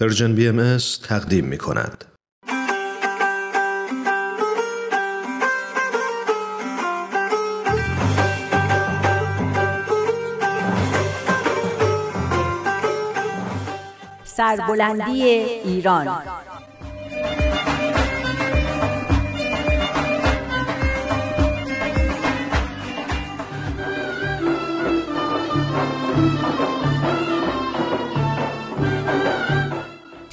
پرژن بی ام تقدیم می کند. سربلندی ایران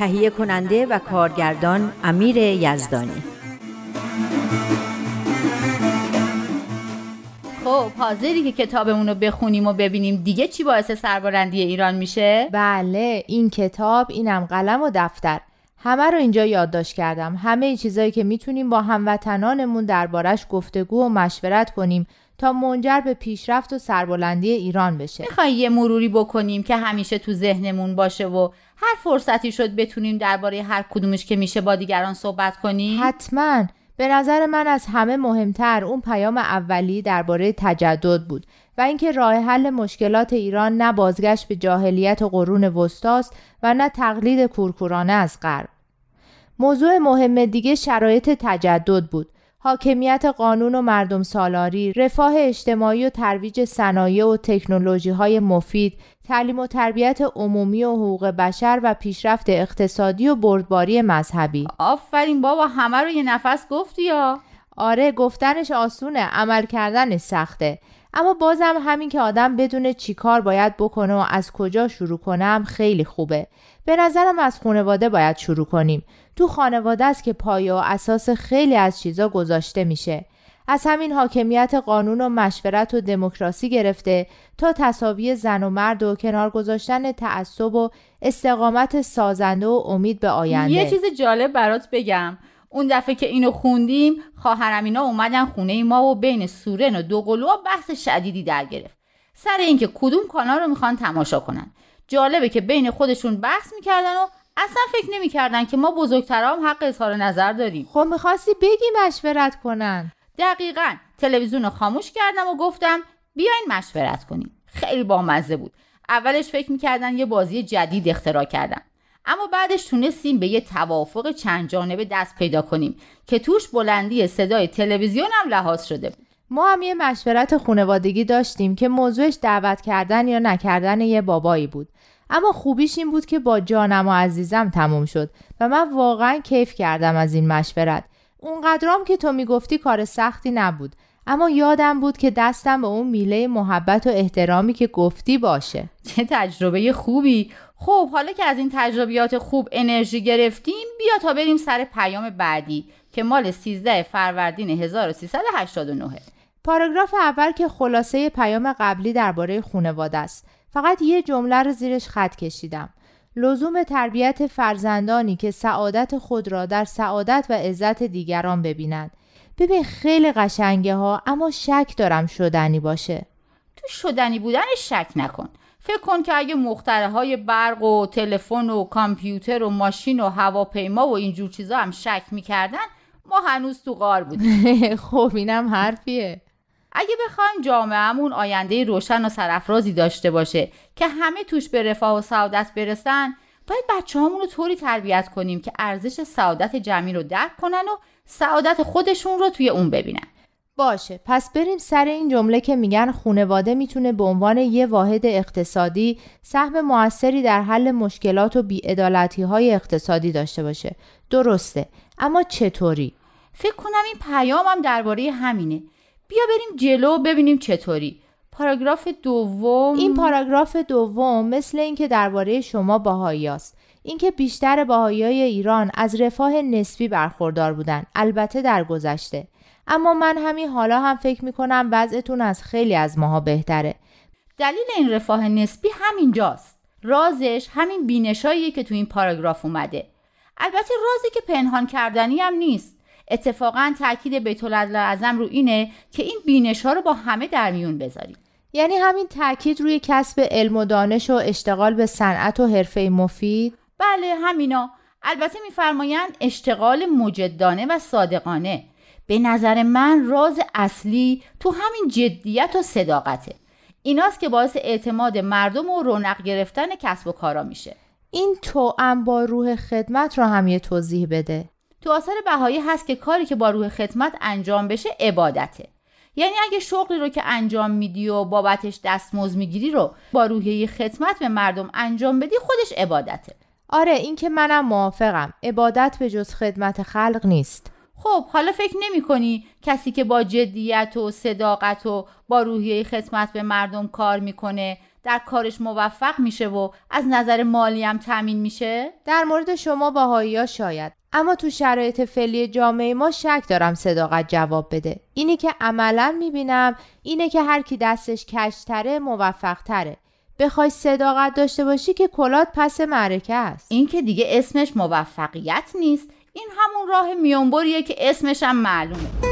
تهیه کننده و کارگردان امیر یزدانی. خب حاضری که کتابمون رو بخونیم و ببینیم دیگه چی باعث سربلندی ایران میشه؟ بله این کتاب اینم قلم و دفتر. همه رو اینجا یادداشت کردم. همه چیزایی که می‌تونیم با هموطنانمون دربارش گفتگو و مشورت کنیم تا منجر به پیشرفت و سربلندی ایران بشه. می‌خوای یه مروری بکنیم که همیشه تو ذهنمون باشه و هر فرصتی شد بتونیم درباره هر کدومش که میشه با دیگران صحبت کنیم؟ حتما. به نظر من از همه مهمتر اون پیام اولی درباره تجدد بود و اینکه راه حل مشکلات ایران نه بازگشت به جاهلیت و قرون وسطاست و نه تقلید کورکورانه از غرب. موضوع مهم دیگه شرایط تجدد بود. حاکمیت قانون و مردم سالاری، رفاه اجتماعی و ترویج صنایع و تکنولوژی های مفید، تعلیم و تربیت عمومی و حقوق بشر و پیشرفت اقتصادی و بردباری مذهبی. آفرین بابا همه رو یه نفس گفتی یا؟ آره گفتنش آسونه عمل کردنش سخته اما بازم همین که آدم بدونه چی کار باید بکنه و از کجا شروع کنم خیلی خوبه. به نظرم از خانواده باید شروع کنیم. تو خانواده است که پایه و اساس خیلی از چیزا گذاشته میشه. از همین حاکمیت قانون و مشورت و دموکراسی گرفته تا تصاوی زن و مرد و کنار گذاشتن تعصب و استقامت سازنده و امید به آینده. یه چیز جالب برات بگم. اون دفعه که اینو خوندیم خواهرم اینا اومدن خونه ما و بین سورن و دوقلوها بحث شدیدی در گرفت. سر اینکه کدوم کانال رو می‌خوان تماشا کنن. جالبه که بین خودشون بحث می‌کردن و اصلا فکر نمی‌کردن که ما بزرگترا هم حق اظهار نظر داریم. خب می‌خواستی بگی مشورت کنن. دقیقا. تلویزیون رو خاموش کردم و گفتم بیاین مشورت کنیم. خیلی بامزه بود. اولش فکر می‌کردن یه بازی جدید اختراع کردم اما بعدش تونستیم به یه توافق چند جانبه دست پیدا کنیم که توش بلندی صدای تلویزیون هم لحاظ شده. ما هم یه مشورت خانوادگی داشتیم که موضوعش دعوت کردن یا نکردن یه بابایی بود. اما خوبیش این بود که با جانم و عزیزم تموم شد و من واقعا کیف کردم از این مشورت. اونقدرام که تو می‌گفتی کار سختی نبود. اما یادم بود که دستم به اون میله محبت و احترامی که گفتی باشه. چه تجربه خوبی. خب حالا که از این تجربیات خوب انرژی گرفتیم بیا تا بریم سر پیام بعدی که مال 13 فروردین 1389 پاراگراف اول که خلاصه پیام قبلی درباره خانواده است. فقط یه جمله رو زیرش خط کشیدم. لزوم تربیت فرزندانی که سعادت خود را در سعادت و عزت دیگران ببینند. ببین خیلی قشنگه ها اما شک دارم شدنی باشه. تو شدنی بودنش شک نکن. فکر کن که اگه مختره های برق و تلفن و کامپیوتر و ماشین و هواپیما و اینجور چیزا هم شک می‌کردن ما هنوز تو غار بودیم. خب اینم حرفیه. اگه بخوایم جامعهمون آینده روشن و سرافرازی داشته باشه که همه توش به رفاه و سعادت برسن باید بچه رو طوری تربیت کنیم که ارزش سعادت جمعی رو درک کنن و سعادت خودشون رو توی اون ببینن. باشه. پس بریم سر این جمله که میگن خونواده می‌تونه به عنوان یه واحد اقتصادی سهم موثری در حل مشکلات و بیعدالتی های اقتصادی داشته باشه. درسته. اما چطوری؟ فکر کنم این پیامم درباره همینه. بیا بریم جلو ببینیم چطوری. پاراگراف دوم این پاراگراف دوم مثل اینکه درباره شما باهایی است اینکه بیشتر باهایای ایران از رفاه نسبی برخوردار بودن البته در گذشته اما من همین حالا هم فکر می‌کنم وضعتون از خیلی از ماها بهتره. دلیل این رفاه نسبی همینجاست. رازش همین بینشاییه که تو این پاراگراف اومده. البته رازی که پنهان کردنی هم نیست. اتفاقا تاکید بیت اعظم رو اینه که این بینش ها رو با همه در میون بذاریم. یعنی همین تاکید روی کسب علم و دانش و اشتغال به صنعت و حرفه مفید؟ بله همینا. البته میفرمایند اشتغال مجدانه و صادقانه. به نظر من راز اصلی تو همین جدیت و صداقته. ایناست که باعث اعتماد مردم و رونق گرفتن کسب و کارا میشه. این تو با روح خدمت رو هم یه توضیح بده. تو آثار بهایی هست که کاری که با روح خدمت انجام بشه عبادته. یعنی اگه شغلی رو که انجام میدی و بابتش دستمزد می‌گیری رو با روحیه خدمت به مردم انجام بدی خودش عبادته. آره این که منم موافقم. عبادت به جز خدمت خلق نیست. خب حالا فکر نمی کنی کسی که با جدیت و صداقت و با روحیه خدمت به مردم کار می‌کنه در کارش موفق میشه و از نظر مالی هم تامین میشه؟ در مورد شما باهایی شاید. اما تو شرایط فعلی جامعه ما شک دارم صداقت جواب بده. اینی که عملا می‌بینم اینه که هر کی دستش کشتره موفق تره بخوای صداقت داشته باشی که کلات پس معرکه است. این که دیگه اسمش موفقیت نیست این همون راه میانبریه که اسمش هم معلومه.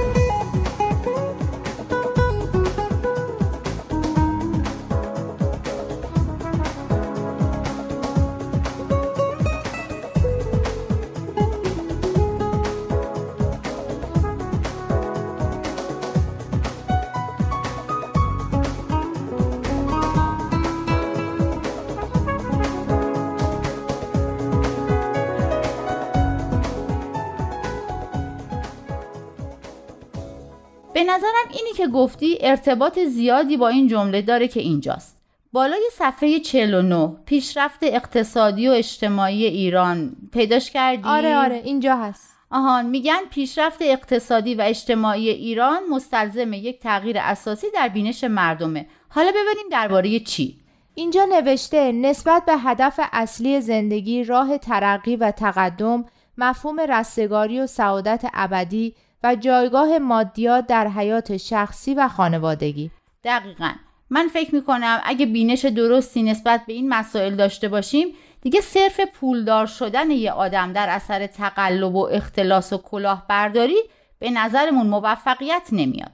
به نظرم اینی که گفتی ارتباط زیادی با این جمله داره که اینجاست. بالای صفحه 49 پیشرفت اقتصادی و اجتماعی ایران پیداش کردی؟ آره آره اینجا هست. آهان میگن پیشرفت اقتصادی و اجتماعی ایران مستلزم یک تغییر اساسی در بینش مردمه. حالا ببینیم درباره چی؟ اینجا نوشته نسبت به هدف اصلی زندگی راه ترقی و تقدم مفهوم رستگاری و سعادت ابدی و جایگاه مادیات در حیات شخصی و خانوادگی. دقیقا. من فکر می‌کنم اگه بینش درستی نسبت به این مسائل داشته باشیم دیگه صرف پولدار شدن یه آدم در اثر تقلب و اختلاس و کلاهبرداری به نظرمون موفقیت نمیاد.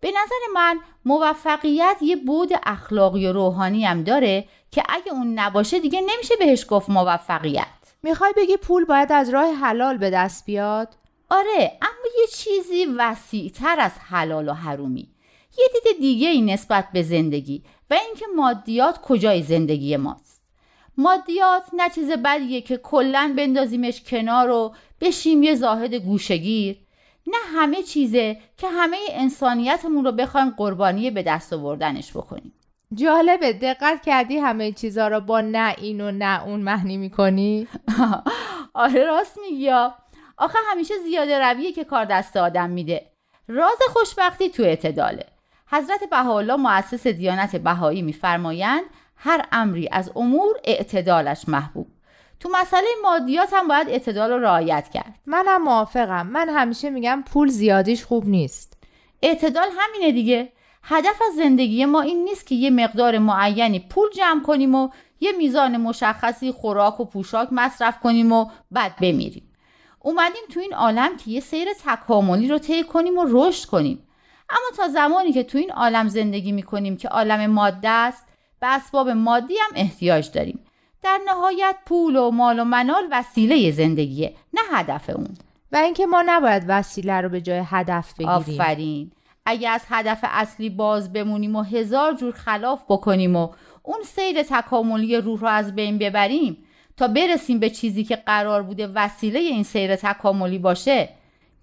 به نظر من موفقیت یه بود اخلاقی و روحانی هم داره که اگه اون نباشه دیگه نمیشه بهش گفت موفقیت. می‌خوای بگی پول باید از راه حلال به دست بیاد؟ آره اما یه چیزی وسیعتر از حلال و حرومی. یه دید دیگه ای نسبت به زندگی و اینکه مادیات کجای زندگی ماست. مادیات نه چیز بدیه که کلا بندازیمش کنار و بشیم یه زاهد گوشگیر نه همه چیزه که همه انسانیتمون رو بخوایم قربانی به دست آوردنش بکنیم. جالبه دقت کردی همه چیزها رو با نه این و نه اون معنی می‌کنی؟ آره راست میگی آخه همیشه زیاده رویه که کار دست آدم میده. راز خوشبختی تو اعتداله. حضرت بهاءالله مؤسس دیانت بهایی میفرمایند هر امری از امور اعتدالش محبوب. تو مسئله مادیات هم باید اعتدال رو رعایت کرد. منم موافقم. من همیشه میگم پول زیادیش خوب نیست. اعتدال همینه دیگه. هدف از زندگی ما این نیست که یه مقدار معینی پول جمع کنیم و یه میزان مشخصی خوراک و پوشاک مصرف کنیم و بعد بمیریم. اومدیم تو این عالم که یه سیر تکاملی رو طی کنیم و رشد کنیم. اما تا زمانی که تو این عالم زندگی می‌کنیم که عالم ماده است به اسباب مادی هم احتیاج داریم. در نهایت پول و مال و منال وسیله زندگیه نه هدف اون. و اینکه ما نباید وسیله رو به جای هدف بگیریم. آفرین. اگه از هدف اصلی باز بمونیم و هزار جور خلاف بکنیم و اون سیر تکاملی روح رو از بین ببریم تا برسیم به چیزی که قرار بوده وسیله این سیر تکاملی باشه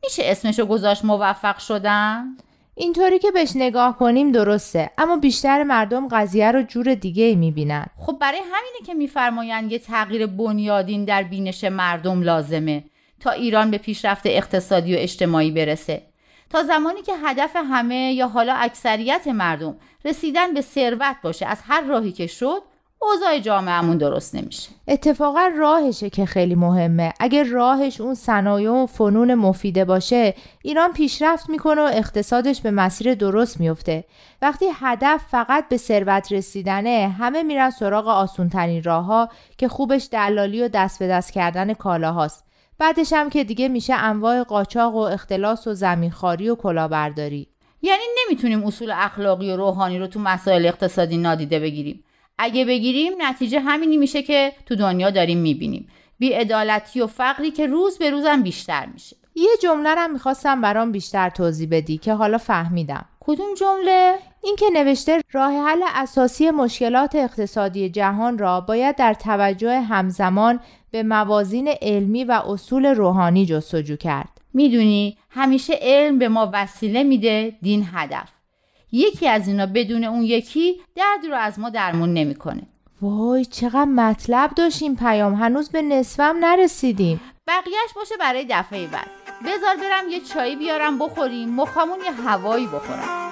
میشه اسمشو گذاشت موفق شدن؟ اینطوری که بهش نگاه کنیم درسته اما بیشتر مردم قضیه رو جور دیگه می‌بینن خب برای همینه که میفرمایند یه تغییر بنیادین در بینش مردم لازمه تا ایران به پیشرفت اقتصادی و اجتماعی برسه تا زمانی که هدف همه یا حالا اکثریت مردم رسیدن به ثروت باشه از هر راهی که شد اوضاع جامعهمون درست نمیشه. اتفاقا راهشه که خیلی مهمه. اگر راهش اون صنایع و فنون مفیده باشه ایران پیشرفت می‌کنه و اقتصادش به مسیر درست میفته وقتی هدف فقط به ثروت رسیدنه همه میرن سراغ آسونترین راهها که خوبش دلالی و دست به دست کردن کالاهاست. بعدش هم که دیگه میشه انواع قاچاق و اختلاس و زمینخواری و کلاهبرداری. یعنی نمی‌تونیم اصول اخلاقی و روحانی رو تو مسائل اقتصادی نادیده بگیریم. اگه بگیریم نتیجه همینی میشه که تو دنیا داریم می‌بینیم بیعدالتی و فقری که روز به روزم بیشتر میشه یه جمله رو می‌خواستم برام بیشتر توضیح بدی که حالا فهمیدم کدوم جمله؟ این که نوشته راه حل اساسی مشکلات اقتصادی جهان را باید در توجه همزمان به موازین علمی و اصول روحانی جستجو کرد. می‌دونی همیشه علم به ما وسیله میده دین هدف. یکی از اینا بدون اون یکی درد رو از ما درمون نمی‌کنه. وای چقدر مطلب داشتیم پیام. هنوز به نصفم نرسیدیم. بقیهش باشه برای دفعه بعد. بذار برم یه چایی بیارم بخوریم. مخامون یه هوایی بخورم.